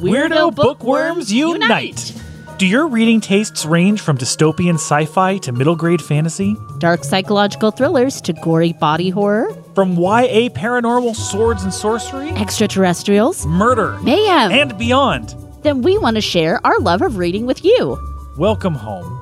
Weirdo bookworms unite! Do your reading tastes range from dystopian sci fi to middle grade fantasy? Dark psychological thrillers to gory body horror, From YA paranormal swords and sorcery, extraterrestrials, murder, mayhem. and beyond? then we want to share our love of reading with you. Welcome home.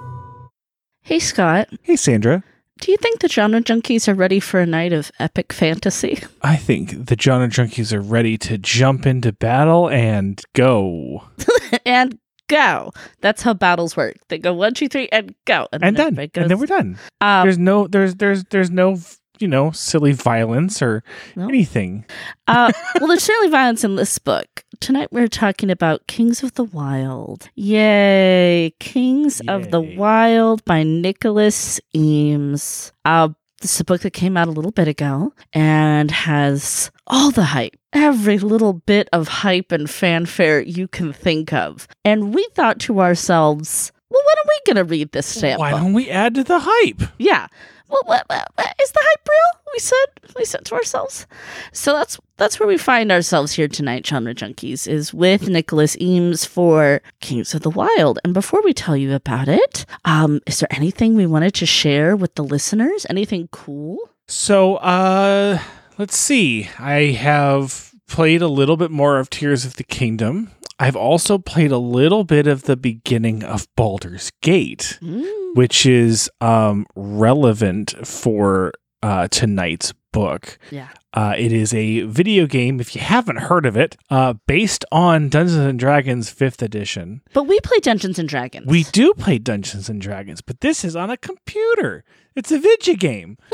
Hey, Scott, Hey, Sandra. Do you think the genre junkies are ready for a night of epic fantasy? I think the genre junkies are ready to jump into battle and go. and go. That's how battles work. They go one, two, three, and go. And done. everybody and then we're done. Um, there's no there's there's there's no you know silly violence or No. anything. uh, well, there's certainly violence in this book. Tonight we're talking about Kings of the Wyld. Yay! Kings of the Wyld by Nicholas Eames. Uh, this is a book that came out a little bit ago and has all the hype, every little bit of hype and fanfare you can think of. And we thought to ourselves, well, when are we going to read this stamp Why book? don't we add to the hype? Yeah. Well, what, what, what, is the hype real? We said we said to ourselves. So that's that's where we find ourselves here tonight, genre junkies, is with Nicholas Eames for Kings of the Wyld. And before we tell you about it, um, is there anything we wanted to share with the listeners? Anything cool? So, uh, let's see. I have played a little bit more of Tears of the Kingdom. I've also played a little bit of the beginning of Baldur's Gate, Mm. which is um, relevant for uh, tonight's book. Yeah. Uh, it is a video game, if you haven't heard of it, uh, based on Dungeons and Dragons 5th edition. But we play Dungeons and Dragons. We do play Dungeons and Dragons, but this is on a computer. It's a video game.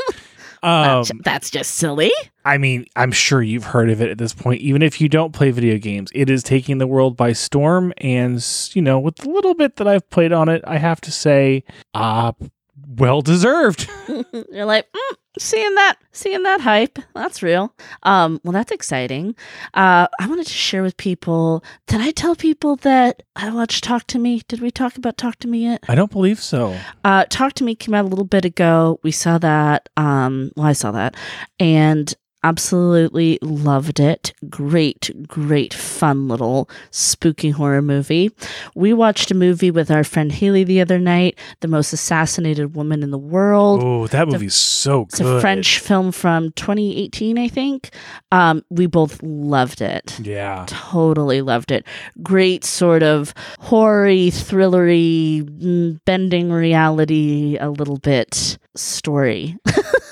um, that's, that's just silly. I mean, I'm sure you've heard of it at this point. Even if you don't play video games, it is taking the world by storm. And, you know, with the little bit that I've played on it, I have to say, uh, well deserved. You're like, mm, seeing that, seeing that hype. That's real. Um, well, that's exciting. Uh, I wanted to share with people. Did I tell people that I watched Talk to Me? Did we talk about Talk to Me yet? I don't believe so. Uh, Talk to Me came out a little bit ago. We saw that. Um, well, I saw that, and absolutely loved it. Great, great, fun little spooky horror movie. We watched a movie with our friend Haley the other night, The Most Assassinated Woman in the World. Oh, that movie's so good. It's a French film from 2018, I think. Um, we both loved it. Yeah. Totally loved it. Great sort of hoary, thrillery, mm, bending reality a little bit story.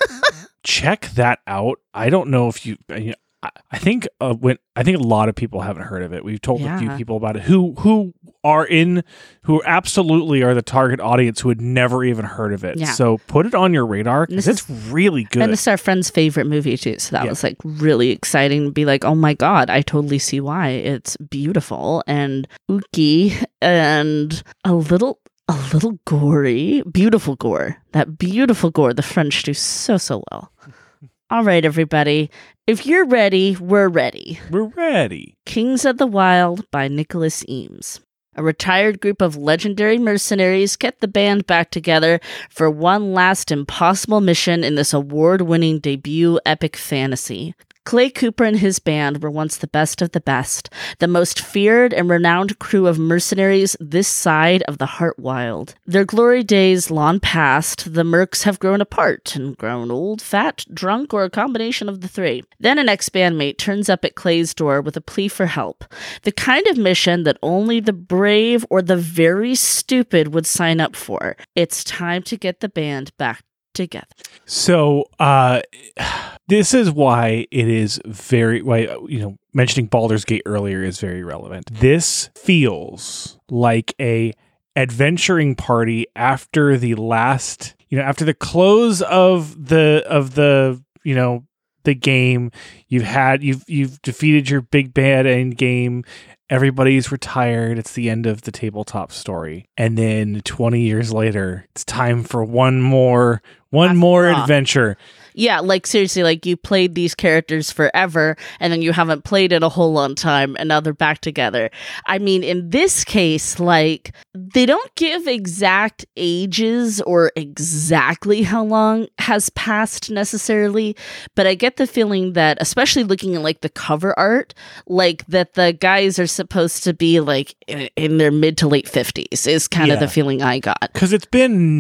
check that out. I don't know if you. I- I think uh, when I think a lot of people haven't heard of it. We've told a few people about it who who are in who absolutely are the target audience who had never even heard of it. Yeah. So put it on your radar because it's really good. And it's our friend's favorite movie too. So that Yeah. was like really exciting to be like, oh my God, I totally see why. It's beautiful and ooky and a little a little gory. Beautiful gore. That beautiful gore the French do so so well. All right, everybody. If you're ready, we're ready. We're ready. Kings of the Wyld by Nicholas Eames. A retired group of legendary mercenaries get the band back together for one last impossible mission in this award winning debut epic fantasy. Clay Cooper and his band were once the best of the best, the most feared and renowned crew of mercenaries this side of the Heartwyld. Their glory days long past, the Mercs have grown apart and grown old, fat, drunk, or a combination of the three. Then an ex bandmate turns up at Clay's door with a plea for help. The kind of mission that only the brave or the very stupid would sign up for. It's time to get the band back together. So uh this is why it is very why you know mentioning Baldur's Gate earlier is very relevant. This feels like a adventuring party after the last you know after the close of the of the you know the game. You've had you've you've defeated your big bad end game. Everybody's retired. It's the end of the tabletop story. And then 20 years later it's time for one more one more adventure Yeah, like seriously, like you played these characters forever and then you haven't played in a whole long time and now they're back together. I mean, in this case, like they don't give exact ages or exactly how long has passed necessarily, but I get the feeling that, especially looking at like the cover art, like that the guys are supposed to be like in, in their mid to late 50s, is kind of the feeling I got. Because it's been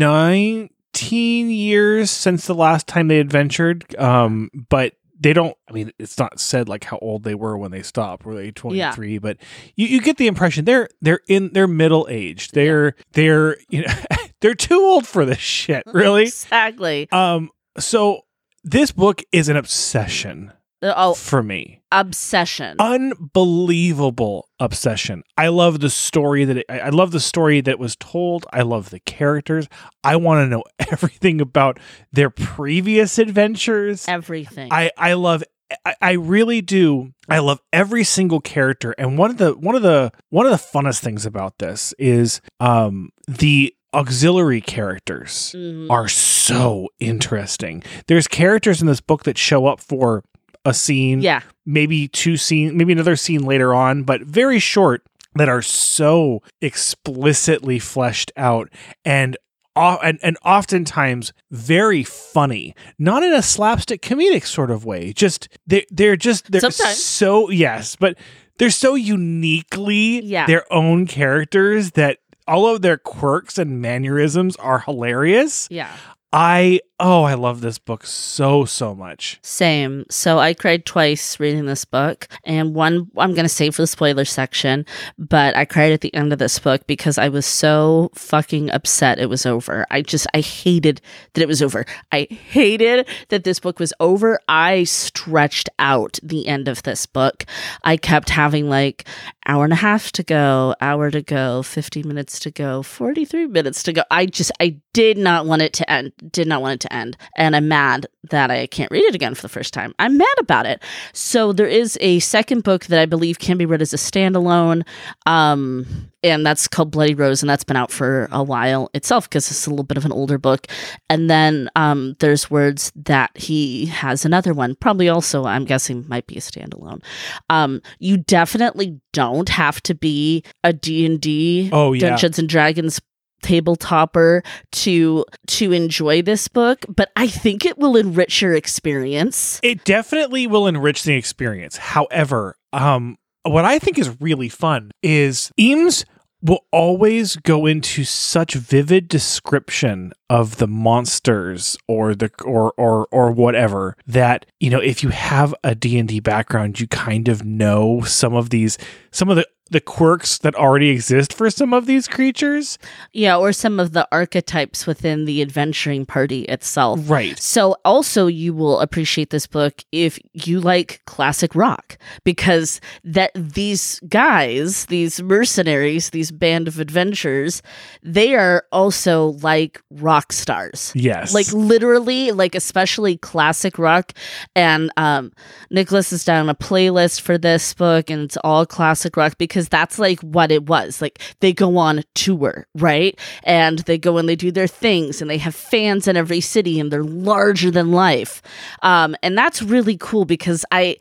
19 years since the last time they adventured. Um, but they don't, I mean, it's not said like how old they were when they stopped. Were they 23? But you, you get the impression they're, they're in, they're middle aged. They're, they're, you know, they're too old for this shit, really. Exactly. um, so this book is an obsession Oh, for me. obsession. unbelievable obsession. I love the story that it, I love the story that was told. I love the characters. I want to know everything about their previous adventures. Everything. I I love I, I really do. I love every single character. And one of the one of the one of the funnest things about this is um the auxiliary characters Mhm. are so interesting. There's characters in this book that show up for a scene yeah. maybe two scene maybe another scene later on but very short that are so explicitly fleshed out and and, and oftentimes very funny not in a slapstick comedic sort of way just they they're just they're Sometimes. so yes but they're so uniquely Yeah. their own characters that all of their quirks and mannerisms are hilarious Yeah. i oh i love this book so so much Same. So I cried twice reading this book, and one I'm going to save for the spoiler section, but I cried at the end of this book because I was so fucking upset it was over. I just, I hated that it was over. I hated that this book was over. I stretched out the end of this book. I kept having like hour and a half to go, hour to go, 50 minutes to go, 43 minutes to go. I just, I did not want it to end, did not want it to end. And I'm mad that I can't read it again for the first time. I'm mad about it. So there is a second book that I believe can be read as a standalone. Um, and that's called Bloody Rose, and that's been out for a while itself because it's a little bit of an older book. And then um, there's words that he has another one, probably also I'm guessing might be a standalone. Um, you definitely don't have to be a D and D Oh, yeah. Dungeons and Dragons tabletopper to to enjoy this book, but I think it will enrich your experience. It definitely will enrich the experience. However, um, what I think is really fun is Eames will always go into such vivid description of the monsters or the or or or whatever that you know if you have a D&D background you kind of know some of these some of the the quirks that already exist for some of these creatures Yeah, or some of the archetypes within the adventuring party itself. right So, also, you will appreciate this book if you like classic rock, because that these guys, these mercenaries, these band of adventurers, they are also like rock stars. yes Like literally, like especially classic rock. And um, Nicholas has done a playlist for this book, and it's all classic rock because that's like what it was. Like they go on tour, right? And they go and they do their things, and they have fans in every city, and they're larger than life. Um, and that's really cool because I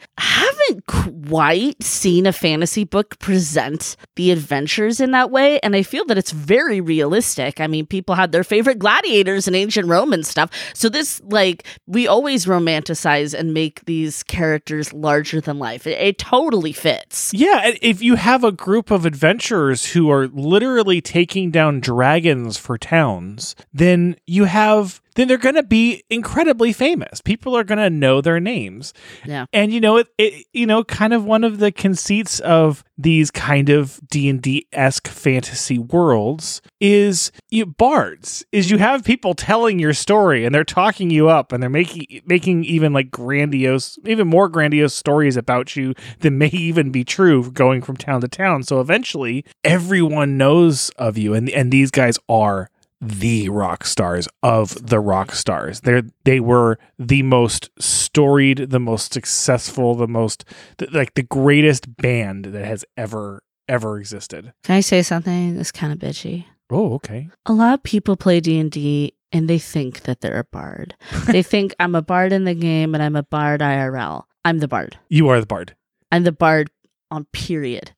haven't quite seen a fantasy book present the adventures in that way, and I feel that it's very realistic. I mean, people had their favorite gladiators and ancient Roman stuff. So this, like, we always romanticize and make these characters larger than life. It, it totally fits. Yeah, if you have a group of adventurers who are literally taking down dragons for towns, then you have then they're going to be incredibly famous. People are going to know their names. Yeah. And you know it, it you know kind of one of the conceits of these kind of D&D-esque fantasy worlds is you bards is you have people telling your story and they're talking you up and they're making making even like grandiose even more grandiose stories about you that may even be true going from town to town so eventually everyone knows of you and and these guys are the rock stars of the rock stars. They they were the most storied, the most successful, the most like the greatest band that has ever ever existed. Can I say something that's kind of bitchy? Oh, okay. A lot of people play D&D and they think that they're a bard. they think I'm a bard in the game and I'm a bard IRL. I'm the bard. You are the bard. I'm the bard on period.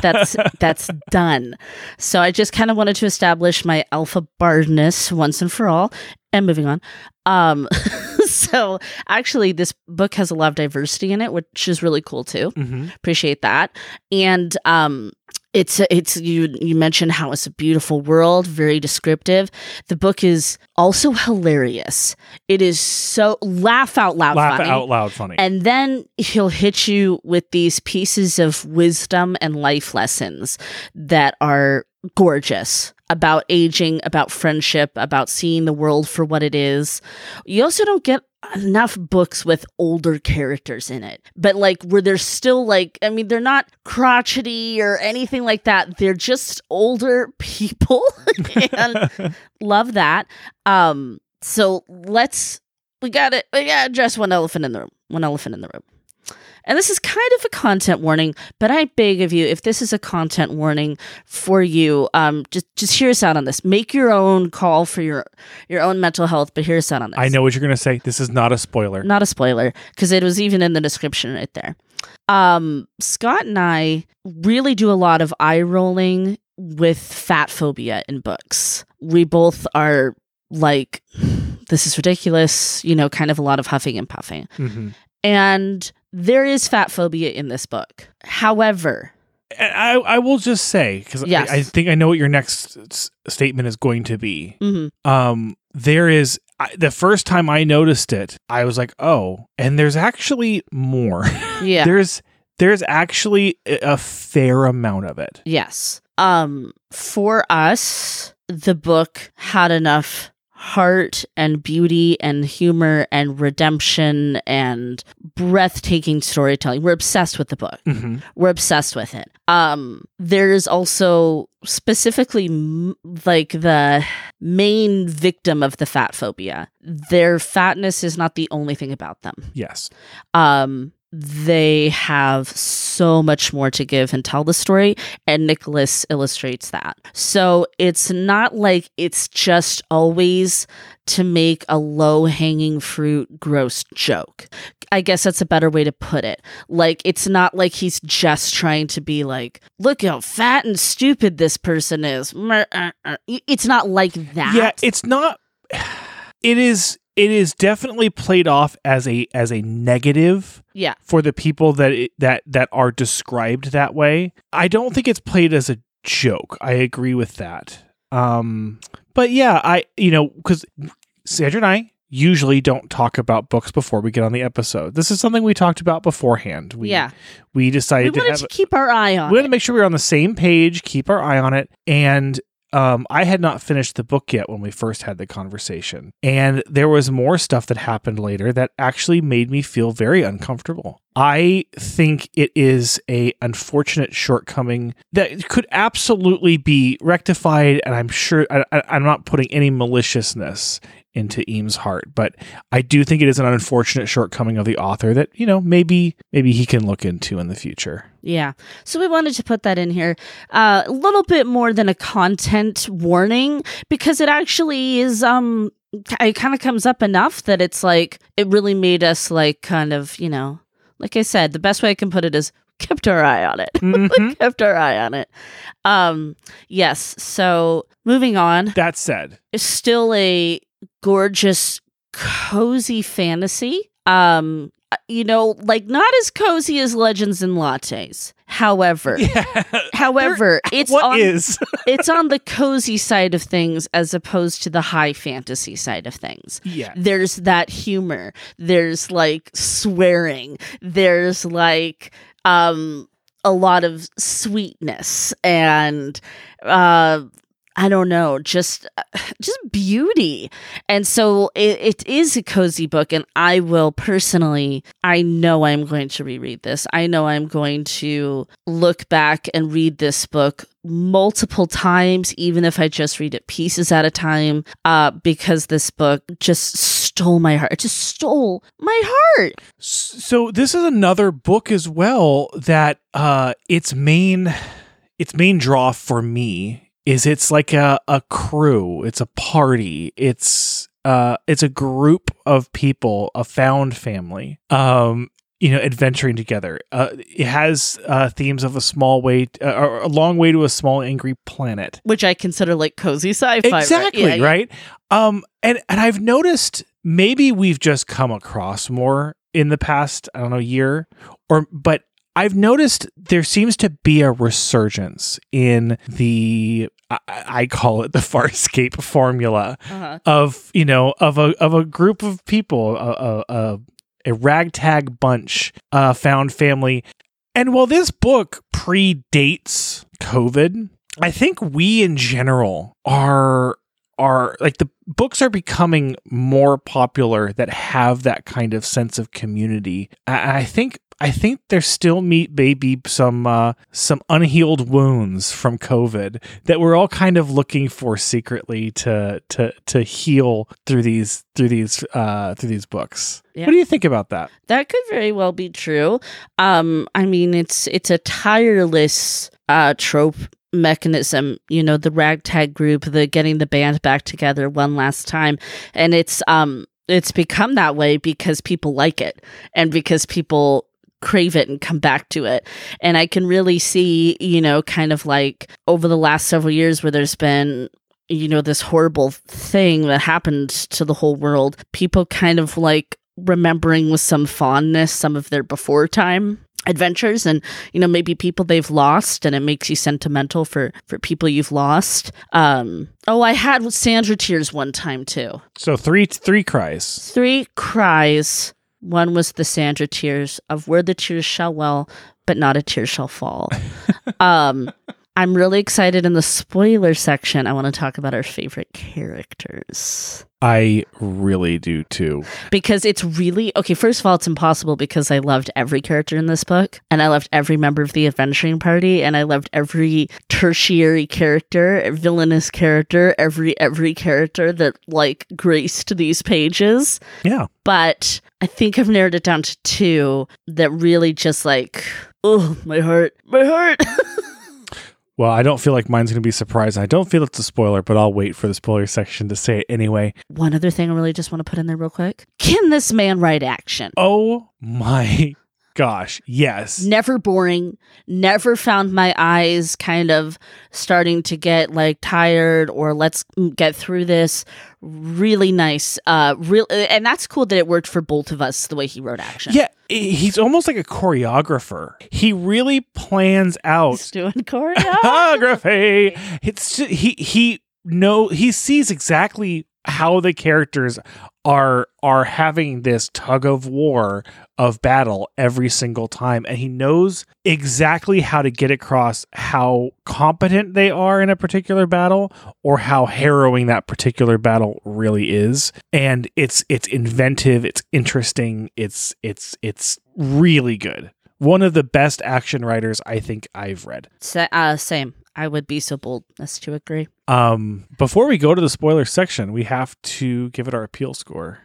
That's that's done. So I just kind of wanted to establish my alpha bardness once and for all. And moving on. Um so actually this book has a lot of diversity in it, which is really cool too. hmm Appreciate that. And um it's it's you you mentioned how it's a beautiful world, very descriptive. The book is also hilarious. It is so laugh out loud Laugh funny. out loud funny. And then he'll hit you with these pieces of wisdom and life lessons that are gorgeous about aging, about friendship, about seeing the world for what it is. You also don't get enough books with older characters in it, but like where they're still like, I mean, they're not crotchety or anything like that. They're just older people and love that. Um, so let's we got it. We got to address one elephant in the room. One elephant in the room. And this is kind of a content warning, but I beg of you, if this is a content warning for you, um, just just hear us out on this. Make your own call for your your own mental health, but hear us out on this. I know what you're going to say. This is not a spoiler. Not a spoiler, because it was even in the description right there. Um, Scott and I really do a lot of eye rolling with fat phobia in books. We both are like, this is ridiculous, you know, kind of a lot of huffing and puffing. hmm And there is fat phobia in this book. However, I, I will just say because Yes. I, I think I know what your next s- statement is going to be. mhm, Um, there is I, the first time I noticed it, I was like, oh, and there's actually more. yeah, there's there's actually a a fair amount of it. yes. Um, for us, the book had enough heart and beauty and humor and redemption and breathtaking storytelling. We're obsessed with the book. hmm We're obsessed with it. Um, there's also specifically m- like the main victim of the fat phobia. Their fatness is not the only thing about them. Yes. Um, they have so much more to give and tell the story, and Nicholas illustrates that. So it's not like it's just always to make a low hanging fruit gross joke. I guess that's a better way to put it. Like, it's not like he's just trying to be like, look how fat and stupid this person is. Uh, uh." It's not like that. Yeah, it's not. It is. It is definitely played off as a as a negative yeah. for the people that it, that that are described that way. I don't think it's played as a joke. I agree with that. Um, but yeah, I you know because Sandra and I usually don't talk about books before we get on the episode. This is something we talked about beforehand. We, yeah. we We decided to have to keep our eye on we wanted it. to make sure we were on the same page, keep our eye on it, and um, I had not finished the book yet when we first had the conversation, and there was more stuff that happened later that actually made me feel very uncomfortable. I think it is a unfortunate shortcoming that could absolutely be rectified, and I'm sure I, I'm not putting any maliciousness into Eames' heart, but I do think it is an unfortunate shortcoming of the author that you know maybe maybe he can look into in the future. Yeah. So we wanted to put that in here. Uh, a little bit more than a content warning because it actually is um it kind of comes up enough that it's like it really made us like kind of, you know, like I said, the best way I can put it is kept our eye on it. Mhm. kept our eye on it. Um yes, so moving on. That said, It's still a gorgeous cozy fantasy. Um you know, like not as cozy as Legends and Lattes. However, however, it's what on it's on the cozy side of things as opposed to the high fantasy side of things. yeah. There's that humor. There's like swearing. There's like um a lot of sweetness and uh I don't know, just just beauty. And so it, it is a cozy book and I will personally I know I'm going to reread this. I know I'm going to look back and read this book multiple times even if I just read it pieces at a time uh because this book just stole my heart. It just stole my heart. So this is another book as well that uh its main its main draw for me is it's like a, a crew, it's a party, it's uh it's a group of people, a found family. Um you know, adventuring together. Uh, it has uh, themes of a small way, uh, or a long way to a small angry planet. Which I consider like cozy sci-fi. Exactly, Yeah, yeah. right? Um, and and I've noticed maybe we've just come across more in the past, I don't know, year or but I've noticed there seems to be a resurgence in the I, I call it the Farscape formula Uh-huh. of you know of a of a group of people, a a, a, a ragtag bunch, uh, found family. And while this book predates COVID, I think we in general are are like the books are becoming more popular that have that kind of sense of community. I, I think I think there still meet maybe some uh, some unhealed wounds from COVID that we're all kind of looking for secretly to to to heal through these through these uh, through these books. Yeah. What do you think about that? That could very well be true. Um, I mean, it's it's a tireless uh, trope mechanism. You know, the ragtag group, the getting the band back together one last time, and it's um, it's become that way because people like it and because people crave it and come back to it. And I can really see, you know, kind of like over the last several years where there's been you know this horrible thing that happened to the whole world people kind of like remembering with some fondness some of their before time adventures and you know maybe people they've lost and it makes you sentimental for for people you've lost um oh i had sandra tears one time too So three three cries. three cries one was the sandra tears of where the tears shall well but not a tear shall fall. Um i'm really excited in the spoiler section i want to talk about our favorite characters I really do too. because it's really okay. First of all, it's impossible because I loved every character in this book, and I loved every member of the adventuring party, and I loved every tertiary character, villainous character, every every character that like graced these pages. Yeah. But I think I've narrowed it down to two that really just like, oh, my heart, my heart. Well, I don't feel like mine's going to be surprised. I don't feel it's a spoiler, but I'll wait for the spoiler section to say it anyway. One other thing I really just want to put in there real quick: Can this man write action? Oh my gosh. Yes. never boring never found my eyes kind of starting to get like tired or let's get through this really nice uh real and that's cool that it worked for both of us the way he wrote action Yeah, he's almost like a choreographer. He really plans out he's doing choreography. It's ju- he he know he sees exactly how the characters are are having this tug of war of battle every single time. And he knows exactly how to get across how competent they are in a particular battle or how harrowing that particular battle really is. And it's it's inventive it's interesting it's it's it's really good. One of the best action writers i think i've read. Sa- uh, same i would be so bold as to agree um, before we go to the spoiler section, we have to give it our appeal score.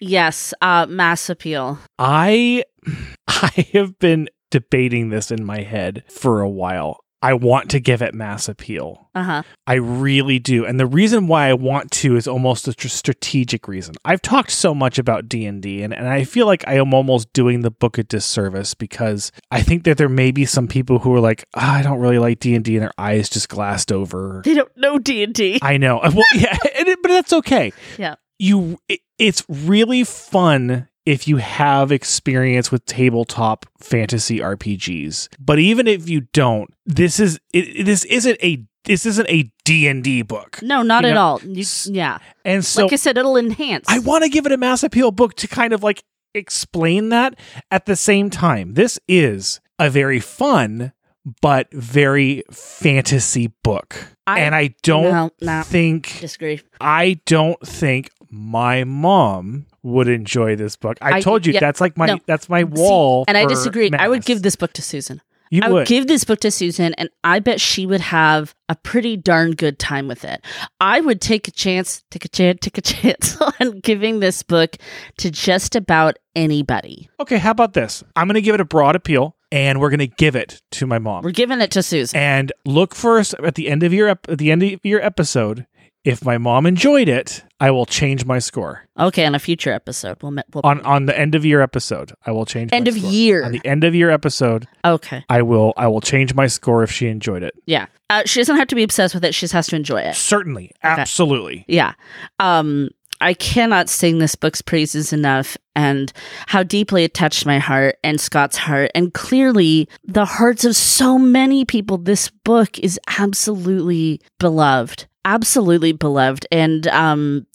yes uh mass appeal I I have been debating this in my head for a while. I want to give it mass appeal. uh-huh I really do. And the reason why I want to is almost a tr- strategic reason. I've talked so much about D&D and, and I feel like I am almost doing the book a disservice because I think that there may be some people who are like, "Ah, I don't really like D&D and their eyes just glassed over. they don't know d&d I know. Well, yeah, and it- but that's okay. Yeah. You, it, it's really fun if you have experience with tabletop fantasy RPGs. But even if you don't, this is it, this isn't a this isn't a D&D book. no not at know, all you, yeah And so like i said it'll enhance I want to give it a mass appeal book to kind of like explain that at the same time. This is a very fun but very fantasy book. I- and I don't no no think disagree I don't think my mom would enjoy this book. I, I- told you yeah, that's like my no. that's my See, wall. and I disagree. I would give this book to Susan. You I would. would give this book to Susan, and I bet she would have a pretty darn good time with it. I would take a chance, take a chance, take a chance on giving this book to just about anybody. okay, how about this? I'm going to give it a broad appeal, and we're going to give it to my mom. We're giving it to Susan. and look for us at the end of your ep- at the end of your episode. If my mom enjoyed it, I will change my score. Okay, on a future episode, we'll, we'll On on the end of year episode, I will change end of score. year. On the end of year episode, Okay, I will I will change my score if she enjoyed it. yeah. Uh, she doesn't have to be obsessed with it. She just has to enjoy it. Certainly, absolutely. Yeah. Um, I cannot sing this book's praises enough and how deeply it touched my heart and Scott's heart. And clearly, the hearts of so many people. This book is absolutely beloved. Absolutely beloved. And um,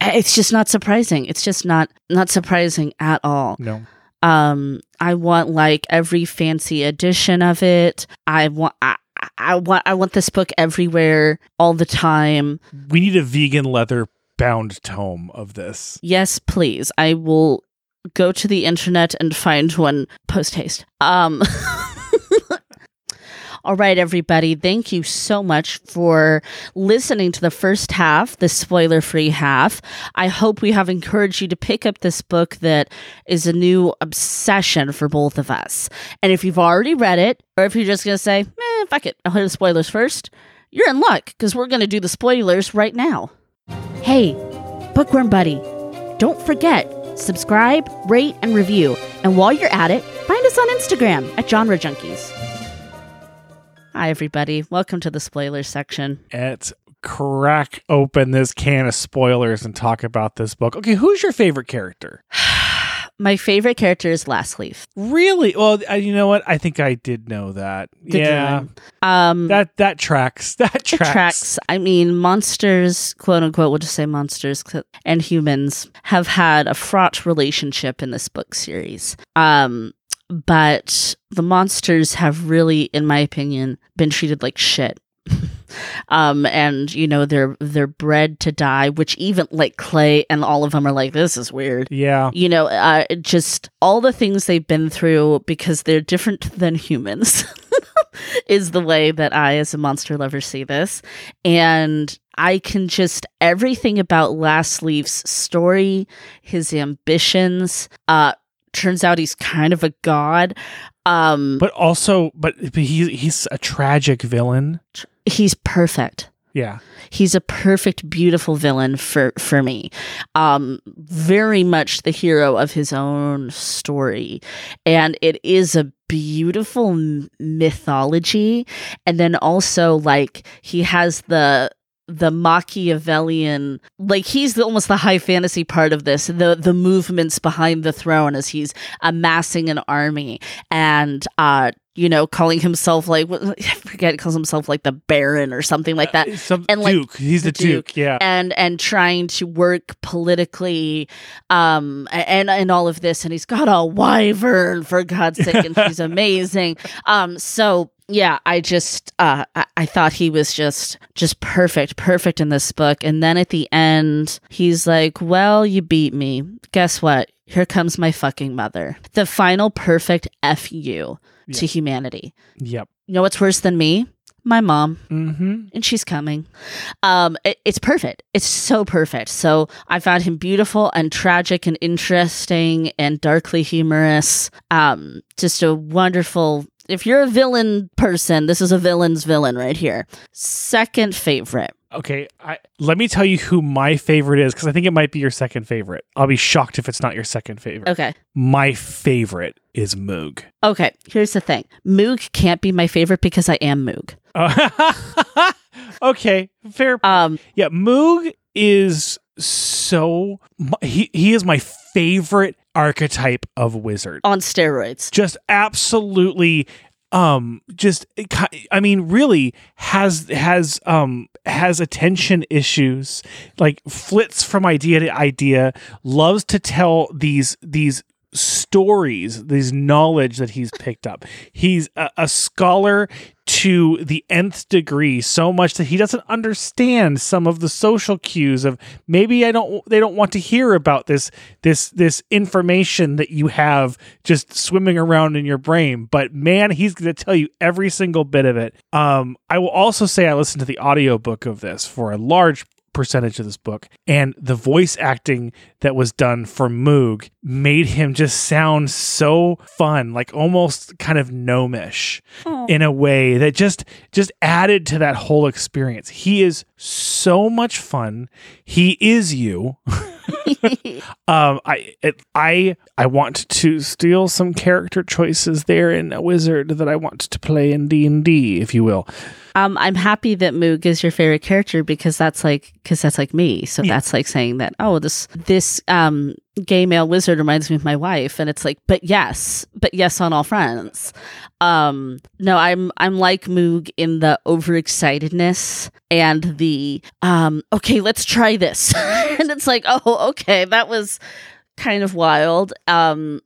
it's just not surprising. It's just not not surprising at all. No. Um, I want like every fancy edition of it. I want I, I- I want I want this book everywhere all the time. We need a vegan leather bound tome of this. Yes, please. I will go to the internet and find one post haste. Um All right, everybody. Thank you so much for listening to the first half, the spoiler free half. I hope we have encouraged you to pick up this book that is a new obsession for both of us. And if you've already read it, or if you're just going to say, eh, fuck it, I'll hit the spoilers first, you're in luck because we're going to do the spoilers right now. Hey, Bookworm Buddy, don't forget, subscribe, rate, and review. And while you're at it, find us on Instagram at Genre Junkies. Hi, everybody. Welcome to the spoilers section. Let's crack open this can of spoilers and talk about this book. Okay, who's your favorite character? My favorite character is Lastleaf. Really? Well, you know what? I think I did know that. Did yeah. Um, that that tracks. That tracks. tracks. I mean, monsters, quote unquote, we'll just say monsters and humans have had a fraught relationship in this book series. Um, but the monsters have really, in my opinion, been treated like shit. um and you know they're they're bred to die which even like clay and all of them are like this is weird Yeah. you know uh, just all the things they've been through because they're different than humans is the way that i as a monster lover see this and i can just everything about last leaf's story his ambitions uh turns out he's kind of a god. Um But also, but, he, he's a tragic villain. he's perfect. Yeah. he's a perfect beautiful villain for for me. Um very much the hero of his own story. And it is a beautiful mythology. And then also like he has the the Machiavellian, like he's the, almost the high fantasy part of this. The the movements behind the throne as he's amassing an army and uh you know calling himself like I forget calls himself like the Baron or something like that Some and, like, Duke. He's the, Duke. Duke. Yeah. and and trying to work politically um and and all of this and he's got a wyvern for god's sake and he's amazing um so yeah i just uh I, I thought he was just just perfect perfect in this book and then at the end he's like well you beat me guess what here comes my fucking mother the final perfect to humanity Yep. you know what's worse than me my mom Mm-hmm. and she's coming. Um, it- it's perfect. It's so perfect. So I found him beautiful and tragic and interesting and darkly humorous. Um, just a wonderful. If you're a villain person, this is a villain's villain right here. Second favorite. Okay. I, let me tell you who my favorite is because I think it might be your second favorite. I'll be shocked if it's not your second favorite. Okay. My favorite is Moog. Okay. Here's the thing. Moog can't be my favorite because I am Moog. Uh, okay. Fair. Um, Yeah, Moog is so he he is my favorite archetype of wizard. on steroids. Just absolutely um just I mean really has has um has attention issues like flits from idea to idea loves to tell these these stories these knowledge that he's picked up. He's a, a scholar to the nth degree so much that he doesn't understand some of the social cues of maybe I don't they don't want to hear about this this this information that you have just swimming around in your brain. But man he's going to tell you every single bit of it. Um I will also say I listened to the audiobook of this for a large percentage of this book. And the voice acting that was done for Moog made him just sound so fun, like almost kind of gnomish in a way that just just added to that whole experience. He is so much fun. He is you. um, I it, I I want to steal some character choices there in a wizard that I want to play in D and D, if you will. Um, I'm happy that Moog is your favorite character because that's like because that's like me. So Yeah. that's like saying that oh this this um gay male wizard reminds me of my wife, and it's like but yes, but yes on all fronts. Um, no, I'm I'm like Moog in the overexcitedness and the um okay let's try this, and it's like oh okay that was kind of wild. Um,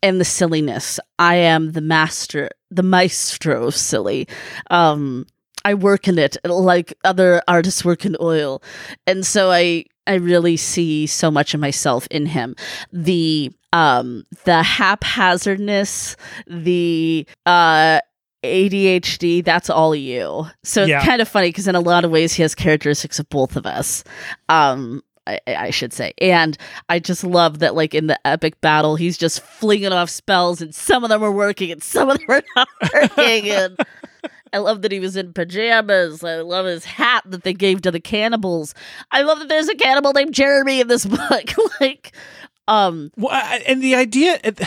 and the silliness. I am the master, the maestro of silly. Um, I work in it like other artists work in oil. And so I I really see so much of myself in him. The um the haphazardness, the uh ADHD, that's all you. So it's kind of funny because in a lot of ways he has characteristics of both of us. Um I, I should say. And I just love that, like in the epic battle, he's just flinging off spells, and some of them are working, and some of them are not working. and I love that he was in pajamas. I love his hat that they gave to the cannibals. I love that there's a cannibal named Jeremy in this book. like, um, Well, I- and the idea it,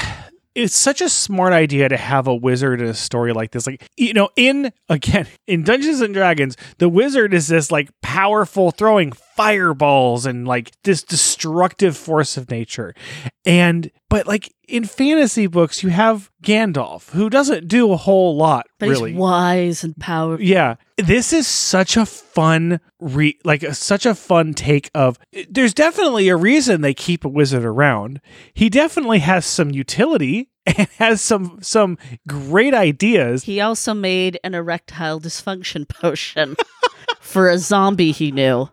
it's such a smart idea to have a wizard in a story like this. Like you know, in again in Dungeons and Dragons, the wizard is this like powerful throwing fireballs and like this destructive force of nature. And but like in fantasy books, you have Gandalf who doesn't do a whole lot but really. he's wise and powerful. Yeah, this is such a fun re like a, such a fun take of. There's definitely a reason they keep a wizard around. He definitely has some utility and has some some great ideas. He also made an erectile dysfunction potion for a zombie he knew.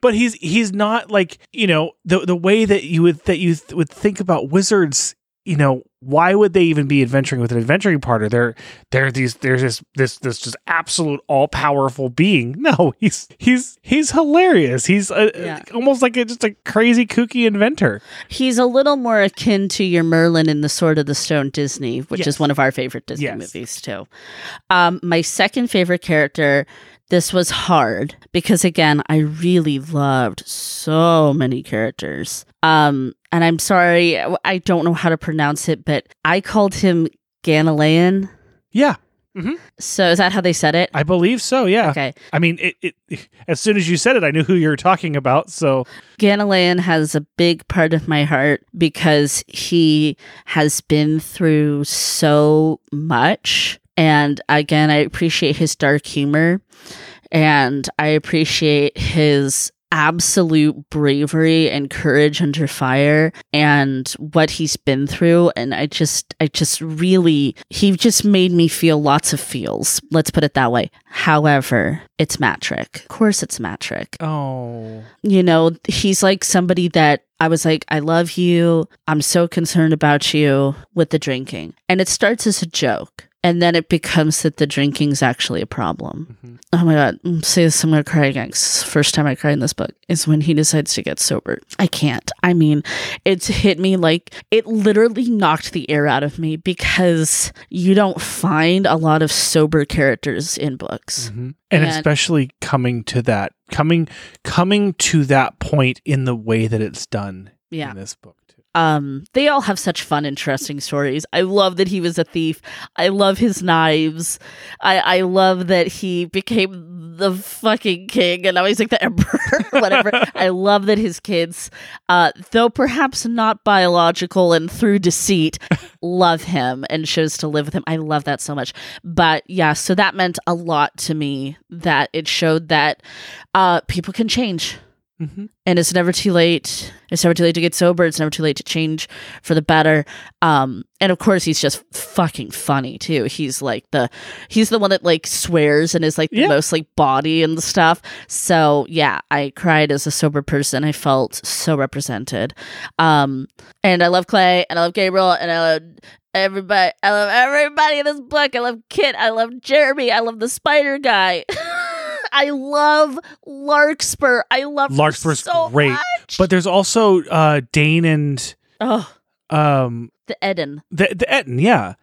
But he's he's not like you know the the way that you would that you th- would think about wizards you know why would they even be adventuring with an adventuring partner they're they're these there's this this this just absolute all powerful being no he's he's he's hilarious he's a, Yeah. almost like a, just a crazy kooky inventor He's a little more akin to your Merlin in the Sword of the Stone Disney, which Yes. is one of our favorite Disney Yes. movies too. Um, my second favorite character. This was hard because again, I really loved so many characters. Um, and I'm sorry, I don't know how to pronounce it, but I called him Ganalean. yeah So is that how they said it? i believe so yeah Okay. i mean it, it as soon as you said it i knew who you were talking about so Ganalayan has a big part of my heart because he has been through so much. And again, I appreciate his dark humor and I appreciate his absolute bravery and courage under fire and what he's been through and I just I just really he just made me feel lots of feels let's put it that way however it's Matrick of course it's Matrick oh you know, he's like somebody that I was like, I love you. I'm so concerned about you with the drinking. And it starts as a joke. And then it becomes that the drinking's actually a problem. Mhm. Oh my God. Say this, I'm going to cry again. First time I cried in this book is when he decides to get sober. I can't. I mean, it's hit me like it literally knocked the air out of me because you don't find a lot of sober characters in books. Mhm. and, And- especially coming to that coming coming to that point in the way that it's done Yeah. in this book Um, they all have such fun, interesting stories. I love that he was a thief. I love his knives. I I love that he became the fucking king, and now he's like the emperor, whatever. I love that his kids, uh, though perhaps not biological and through deceit, love him and chose to live with him. I love that so much. But yeah, so that meant a lot to me. That it showed that uh, people can change mm-hmm. and it's never too late. It's never too late to get sober. It's never too late to change for the better. Um, and of course, he's just fucking funny too. He's like the he's the one that like swears and is like the most like body and stuff. So yeah, I cried as a sober person. I felt so represented. Um, and I love Clay and I love Gabriel and I love everybody. I love everybody in this book. I love Kit. I love Jeremy. I love the spider guy. I love Larkspur. I love Larkspur's so great, much. But there's also uh, Dane and oh, um, the Eden. the the Etten. Yeah,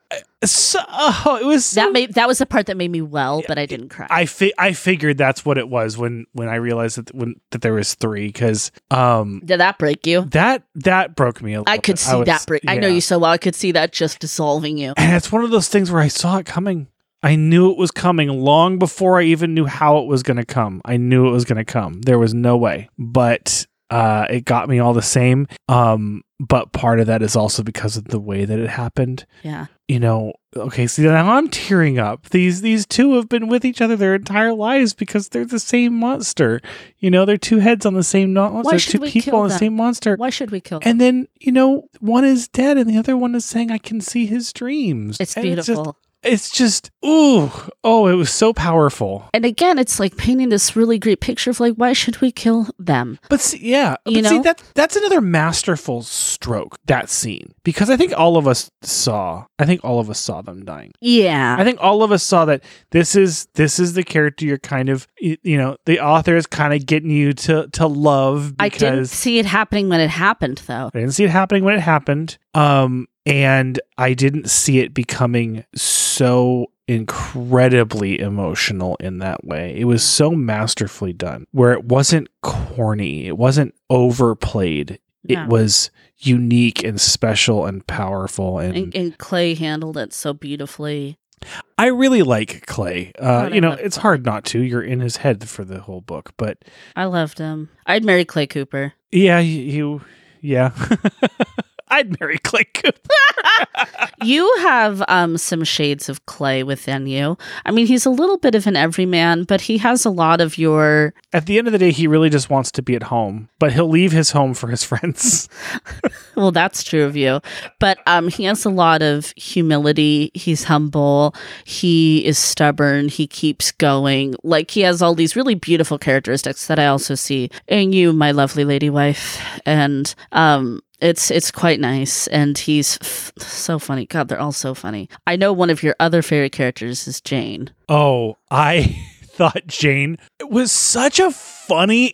so, oh, it was That made that was the part that made me well, but I didn't cry. I fi- I figured that's what it was when when I realized that when that there was three because um Did that break you? that that broke me a little I could bit. see was- that break. I know you so well. I could see that just dissolving you. and it's one of those things where I saw it coming. I knew it was coming long before I even knew how it was going to come. I knew it was going to come. There was no way, but uh, it got me all the same. Um, but part of that is also because of the way that it happened. Yeah. you know, okay, see now I'm tearing up. These these two have been with each other their entire lives because they're the same monster. You know, they're two heads on the same monster, Why should two we people kill on the same monster. Why should we kill them? And then, you know, one is dead and the other one is saying I can see his dreams. It's And beautiful. It's just, ooh, oh, it was so powerful. and again, it's like painting this really great picture of like, why should we kill them? But see, yeah, You but see that that's another masterful stroke that scene because I think all of us saw. I think all of us saw them dying. Yeah. I think all of us saw that this is this is the character you're kind of you know the author is kind of getting you to to love I didn't see it happening when it happened, though. I didn't see it happening when it happened. Um, and I didn't see it becoming so incredibly emotional in that way. It was so masterfully done, where it wasn't corny, it wasn't overplayed. Yeah. It was unique and special and powerful and, And, and Clay handled it so beautifully. I really like Clay. Uh, you know, it's hard not to. You're in his head for the whole book, but I loved him. I'd marry Clay Cooper. yeah, you, you yeah. I'd marry Clay Cooper. you have um, some shades of Clay within you. I mean, he's a little bit of an everyman, but he has a lot of your. At the end of the day, he really just wants to be at home, but he'll leave his home for his friends. Well, that's true of you, but um, he has a lot of humility. He's humble. He is stubborn. He keeps going. Like he has all these really beautiful characteristics that I also see in you, my lovely lady wife, and um. It's it's quite nice, and he's f- so funny. God, they're all so funny. I know one of your other favorite characters is Jain. oh, I thought Jain was such a funny,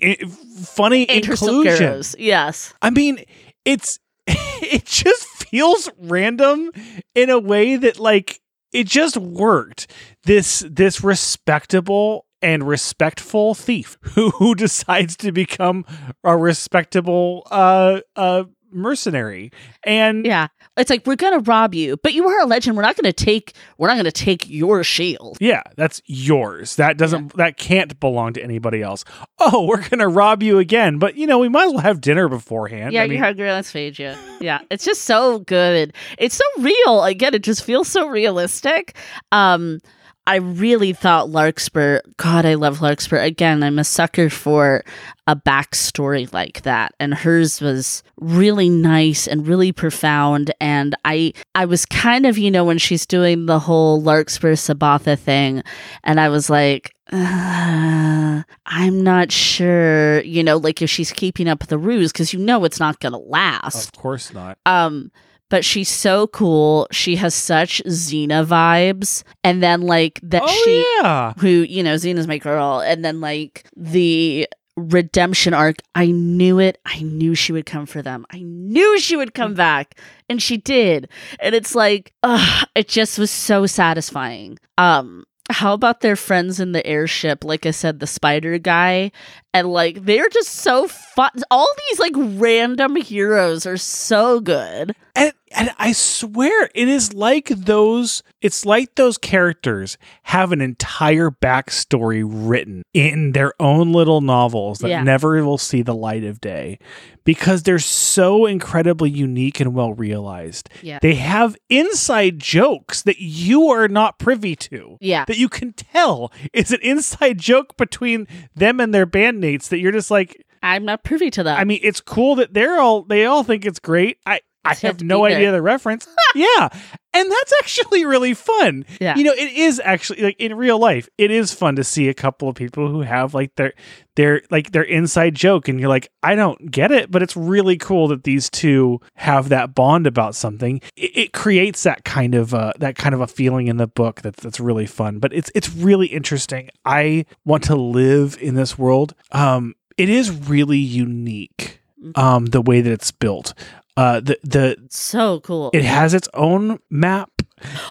funny inclusion. Yes. I mean, it's it just feels random in a way that like it just worked. This this respectable and respectful thief who, who decides to become a respectable uh uh mercenary and Yeah. It's like we're gonna rob you, but you are a legend. We're not gonna take we're not gonna take your shield. Yeah, that's yours. That doesn't that can't belong to anybody else. Oh, we're gonna rob you again, but you know we might as well have dinner beforehand. Yeah, I mean, you're hungry, let's feed you. Yeah. It's just so good. It's so real. Again, it just feels so realistic. Um I really thought Larkspur, God, I love Larkspur. Again, I'm a sucker for a backstory like that. And hers was really nice and really profound. And I I was kind of, you know, when she's doing the whole Larkspur Sabatha thing, and I was like, uh, I'm not sure, you know, like if she's keeping up the ruse, because you know it's not gonna last. of course not. Um, but she's so cool. She has such Xena vibes. And then like that oh she yeah. who, you know, Xena's my girl. And then like the redemption arc, I knew it. I knew she would come for them. I knew she would come back. And she did. And it's like, ugh, it just was so satisfying. Um, how about their friends in the airship? Like I said, the spider guy. And like they're just so fun. All these like random heroes are so good. And and I swear it is like those it's like those characters have an entire backstory written in their own little novels that Yeah. never will see the light of day because they're so incredibly unique and well realized. Yeah. They have inside jokes that you are not privy to. Yeah. That you can tell is an inside joke between them and their bandmates that you're just like I'm not privy to that. I mean, it's cool that they're all they all think it's great. I I have no there. idea the reference. yeah. And that's actually really fun. Yeah. You know, it is actually like in real life, it is fun to see a couple of people who have like their their like their inside joke and you're like, I don't get it, but it's really cool that these two have that bond about something. It, it creates that kind of uh that kind of a feeling in the book that's that's really fun. But it's it's really interesting. I want to live in this world. Um it is really unique um the way that it's built. Uh the the So cool. it has its own map.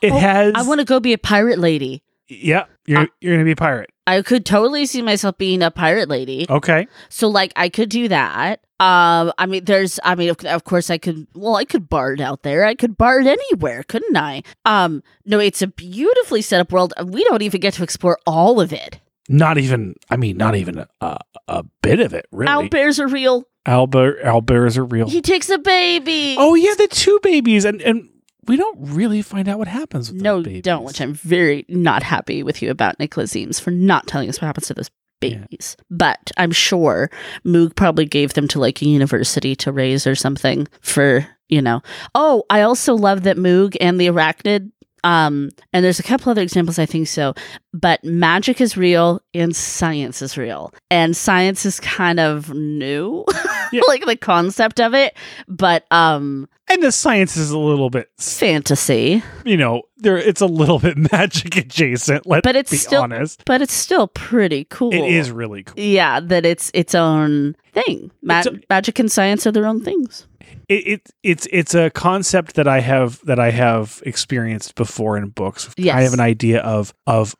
It Oh, has. I want to go be a pirate lady. Yeah, you're you're gonna be a pirate. I could totally see myself being a pirate lady. Okay. So like I could do that. Um I mean there's I mean of, of course I could well I could bard out there. I could bard anywhere, couldn't I? Um no, it's a beautifully set up world. We don't even get to explore all of it. Not even. I mean, not even a a bit of it. Really. Owl bears are real. Albert Albears are real. He takes a baby. oh yeah, the two babies, and and we don't really find out what happens. With no, those babies. you don't, which I'm very not happy with you about Nicholas Eames for not telling us what happens to those Yeah. babies. But I'm sure Moog probably gave them to like a university to raise or something for, you know. Oh, I also love that Moog and the arachnid um and there's a couple other examples I think so, but magic is real and science is real. And science is kind of new. Yeah. like the concept of it, but um And the science is a little bit, fantasy. you know, there. It's a little bit magic adjacent. Let's But it's be still- honest. But it's still pretty cool. It is really cool. Yeah, that it's its own thing. Ma- It's a- magic and science are their own things. It, it it's it's a concept that I have that I have experienced before in books. Yes. I have an idea of of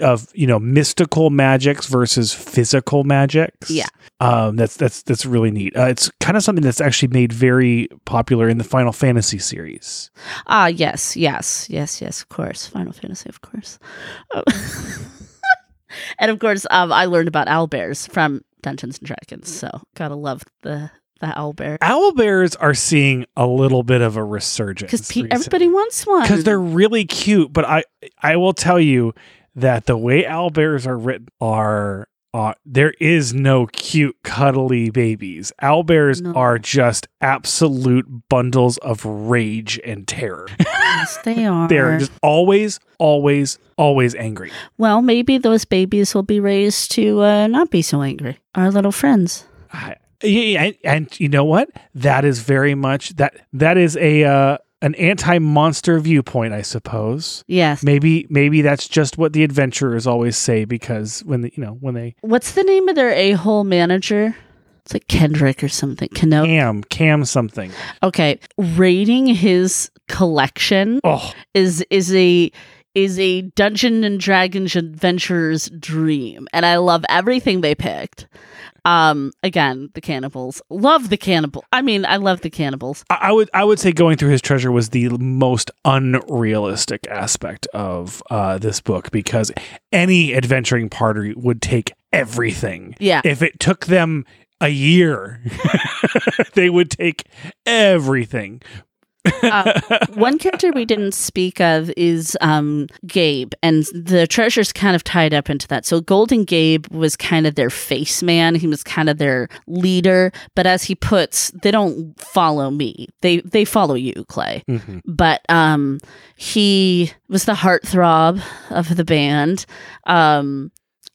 of you know mystical magics versus physical magics. Yeah. um, that's that's that's really neat. Uh, it's kind of something that's actually made very popular in the Final Fantasy series. Ah, yes, yes, yes, yes. Of course, Final Fantasy, of course. And of course, um, I learned about owlbears from Dungeons and Dragons. So gotta love the the owlbear Owlbears are seeing a little bit of a resurgence because pe- everybody wants one. because they're really cute. But I I will tell you that the way owlbears are written are. Uh, there is no cute, cuddly babies. Owlbears No. are just absolute bundles of rage and terror. yes, they are. They're just always, always, always angry. well, maybe those babies will be raised to uh, not be so angry. Our little friends. I, yeah, and, and you know what? That is very much that. That is a uh, an anti-monster viewpoint, I suppose. Yes. Maybe maybe that's just what the adventurers always say because when the, you know when they What's the name of their a hole manager? It's like Kendrick or something. Keno. cam cam something. Okay, rating his collection Oh, is is a is a Dungeon and Dragons adventurer's dream, and I love everything they picked. Um, again, the cannibals. Love the cannibal. I mean, I love the cannibals. I, I would I would say going through his treasure was the most unrealistic aspect of uh, this book because any adventuring party would take everything. Yeah. If it took them a year, they would take everything. Uh, one character we didn't speak of is um, Gabe, and the treasure's kind of tied up into that. So Golden Gabe was kind of their face man. He was kind of their leader. But as he puts, they don't follow me. They they follow you, Clay. Mhm. But um, he was the heartthrob of the band. Um,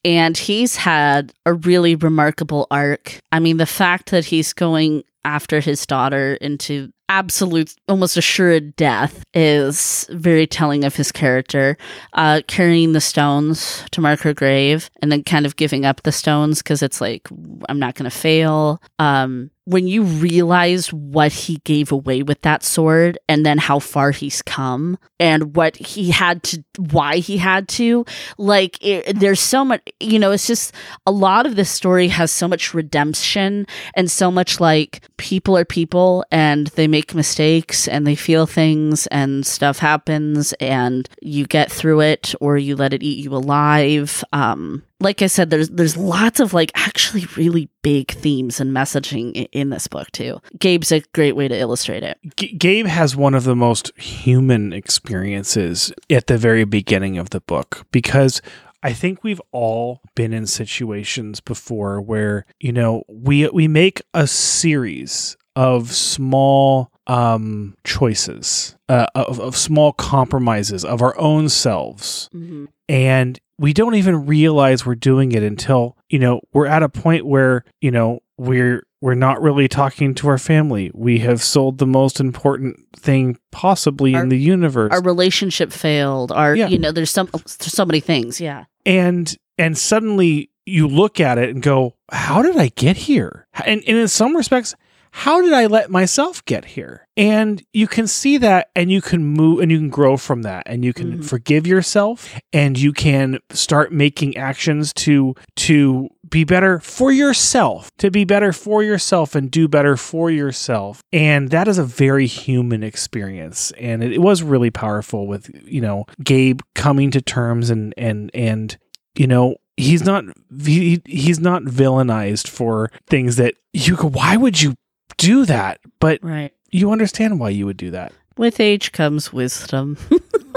and he's had a really remarkable arc. I mean, the fact that he's going after his daughter into absolute, almost assured death is very telling of his character. Uh, carrying the stones to mark her grave and then kind of giving up the stones because it's like, I'm not going to fail. Um, when you realize what he gave away with that sword and then how far he's come and what he had to, why he had to, like, it, there's so much, you know, it's just a lot of this story has so much redemption and so much like people are people and they make mistakes and they feel things and stuff happens and you get through it or you let it eat you alive. Um, like I said, there's there's lots of like actually really big themes and messaging in this book too. Gabe's a great way to illustrate it. G- Gabe has one of the most human experiences at the very beginning of the book because I think we've all been in situations before where, you know, we we make a series of small um, choices, uh, of, of small compromises of our own selves. Mhm. And we don't even realize we're doing it until, you know, we're at a point where, you know, we're we're not really talking to our family. We have sold the most important thing possibly Our- in the universe. Our relationship failed. Our, Yeah. you know, there's some there's so many things. Yeah. and and suddenly you look at it and go how did i get here and, and in some respects how did i let myself get here and you can see that and you can move and you can grow from that and you can Mhm. forgive yourself and you can start making actions to to be better for yourself to be better for yourself and do better for yourself and that is a very human experience and it, it was really powerful with you know gabe coming to terms and and and you know he's not he, he's not villainized for things that you go why would you do that but Right. you understand why you would do that With age comes wisdom.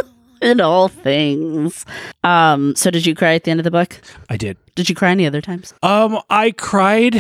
In all things. Um, so did you cry at the end of the book? i did Did you cry any other times? um i cried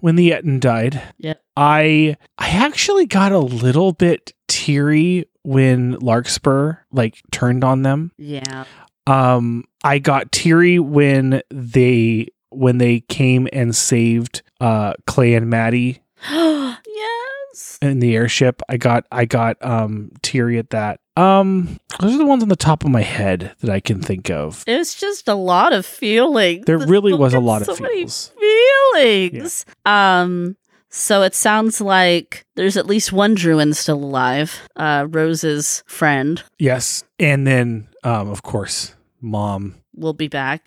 when the Etten died Yeah. i i actually got a little bit teary when larkspur like turned on them Yeah. um i got teary when they when they came and saved uh clay and matty yes. in the airship. I got I got um teary at that. Um those are the ones on the top of my head that I can think of. It was just a lot of feelings. There really was a lot of so many feels. feelings. Um so it sounds like there's at least one Druin still alive. Uh Rose's friend Yes. And then um of course mom. Will be back.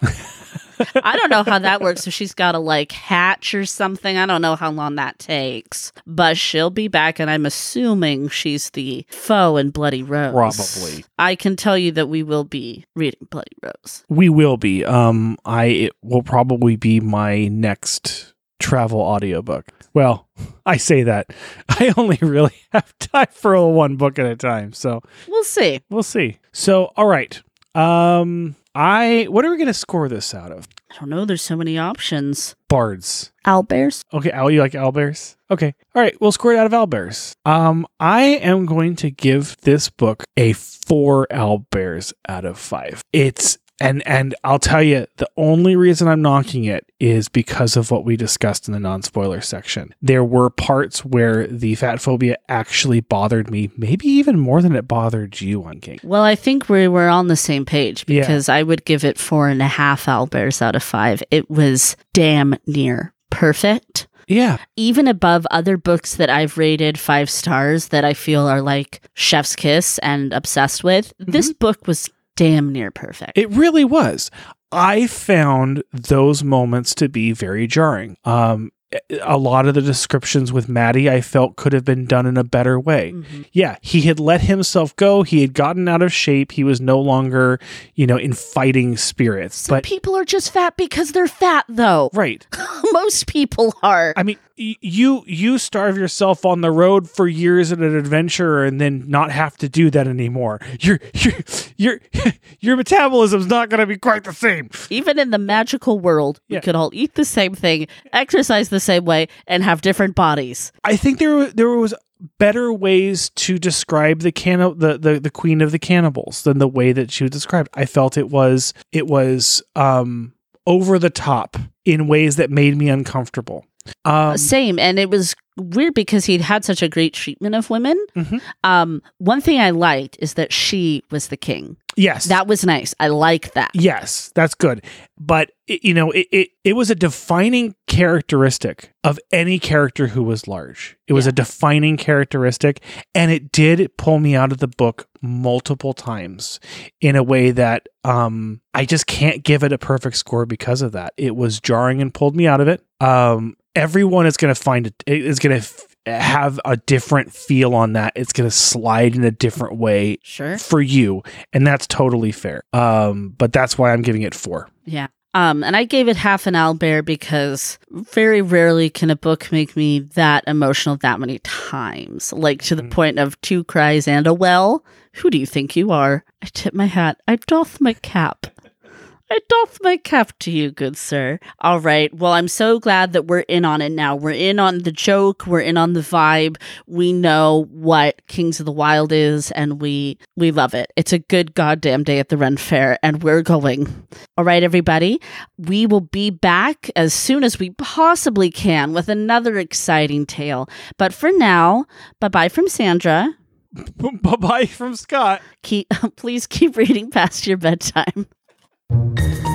I don't know how that works if she's got to like hatch or something. I don't know how long that takes. But she'll be back and I'm assuming she's the foe in Bloody Rose. Probably. I can tell you that we will be reading Bloody Rose. We will be. Um I it will probably be my next travel audiobook. Well, I say that. I only really have time for one book at a time. So We'll see. we'll see. So all right. Um I what are we gonna score this out of? I don't know. There's so many options. Bards. Owlbears? Okay, Al, you like owlbears? Okay. All right, we'll score it out of owlbears. Um, I am going to give this book a four owlbears out of five. It's and and I'll tell you the only reason I'm knocking it is because of what we discussed in the non-spoiler section. There were parts where the fat phobia actually bothered me, maybe even more than it bothered you on King. Well, I think we were on the same page Yeah. because I would give it four and a half owlbears out of five. It was damn near perfect. Yeah. even above other books that I've rated five stars that I feel are like Chef's Kiss and obsessed with, this mm-hmm. book was damn near perfect. It really was. I found those moments to be very jarring. Um, a lot of the descriptions with Matty, I felt could have been done in a better way. Mhm. Yeah, he had let himself go. He had gotten out of shape. He was no longer, you know, in fighting spirits. Some but people are just fat because they're fat, though. right, Most people are. I mean, y- you you starve yourself on the road for years at an adventure, and then not have to do that anymore. Your your your your metabolism's not going to be quite the same. Even in the magical world, Yeah. we could all eat the same thing, exercise the same way, and have different bodies. I think there there was better ways to describe the can the, the the queen of the cannibals than the way that she was described. I felt it was it was um over the top in ways that made me uncomfortable. Um, Same. And it was weird because he'd had such a great treatment of women. Mhm. Um, one thing I liked is that she was the king. Yes, That was nice. I like that. yes, that's good. But it, you know, it, it it was a defining characteristic of any character who was large. It was Yeah. a defining characteristic, and it did pull me out of the book multiple times in a way that um I just can't give it a perfect score because of that. It was jarring and pulled me out of it. Um everyone is going to find it is going to have a different feel on that. It's going to slide in a different way Sure. for you, and that's totally fair. Um but that's why I'm giving it 4. Yeah. Um, and I gave it half an owlbear because very rarely can a book make me that emotional that many times. Like to the Mm. point of two cries and a well. Who do you think you are? I tip my hat. I doff my cap. I doff my cap to you, good sir. All right. Well, I'm so glad that we're in on it now. We're in on the joke. We're in on the vibe. We know what Kings of the Wyld is, and we we love it. It's a good goddamn day at the Ren Fair, and we're going. All right, everybody. We will be back as soon as we possibly can with another exciting tale. But for now, bye bye from Sandra. bye bye from Scott. Keep, please keep reading past your bedtime. Thank you.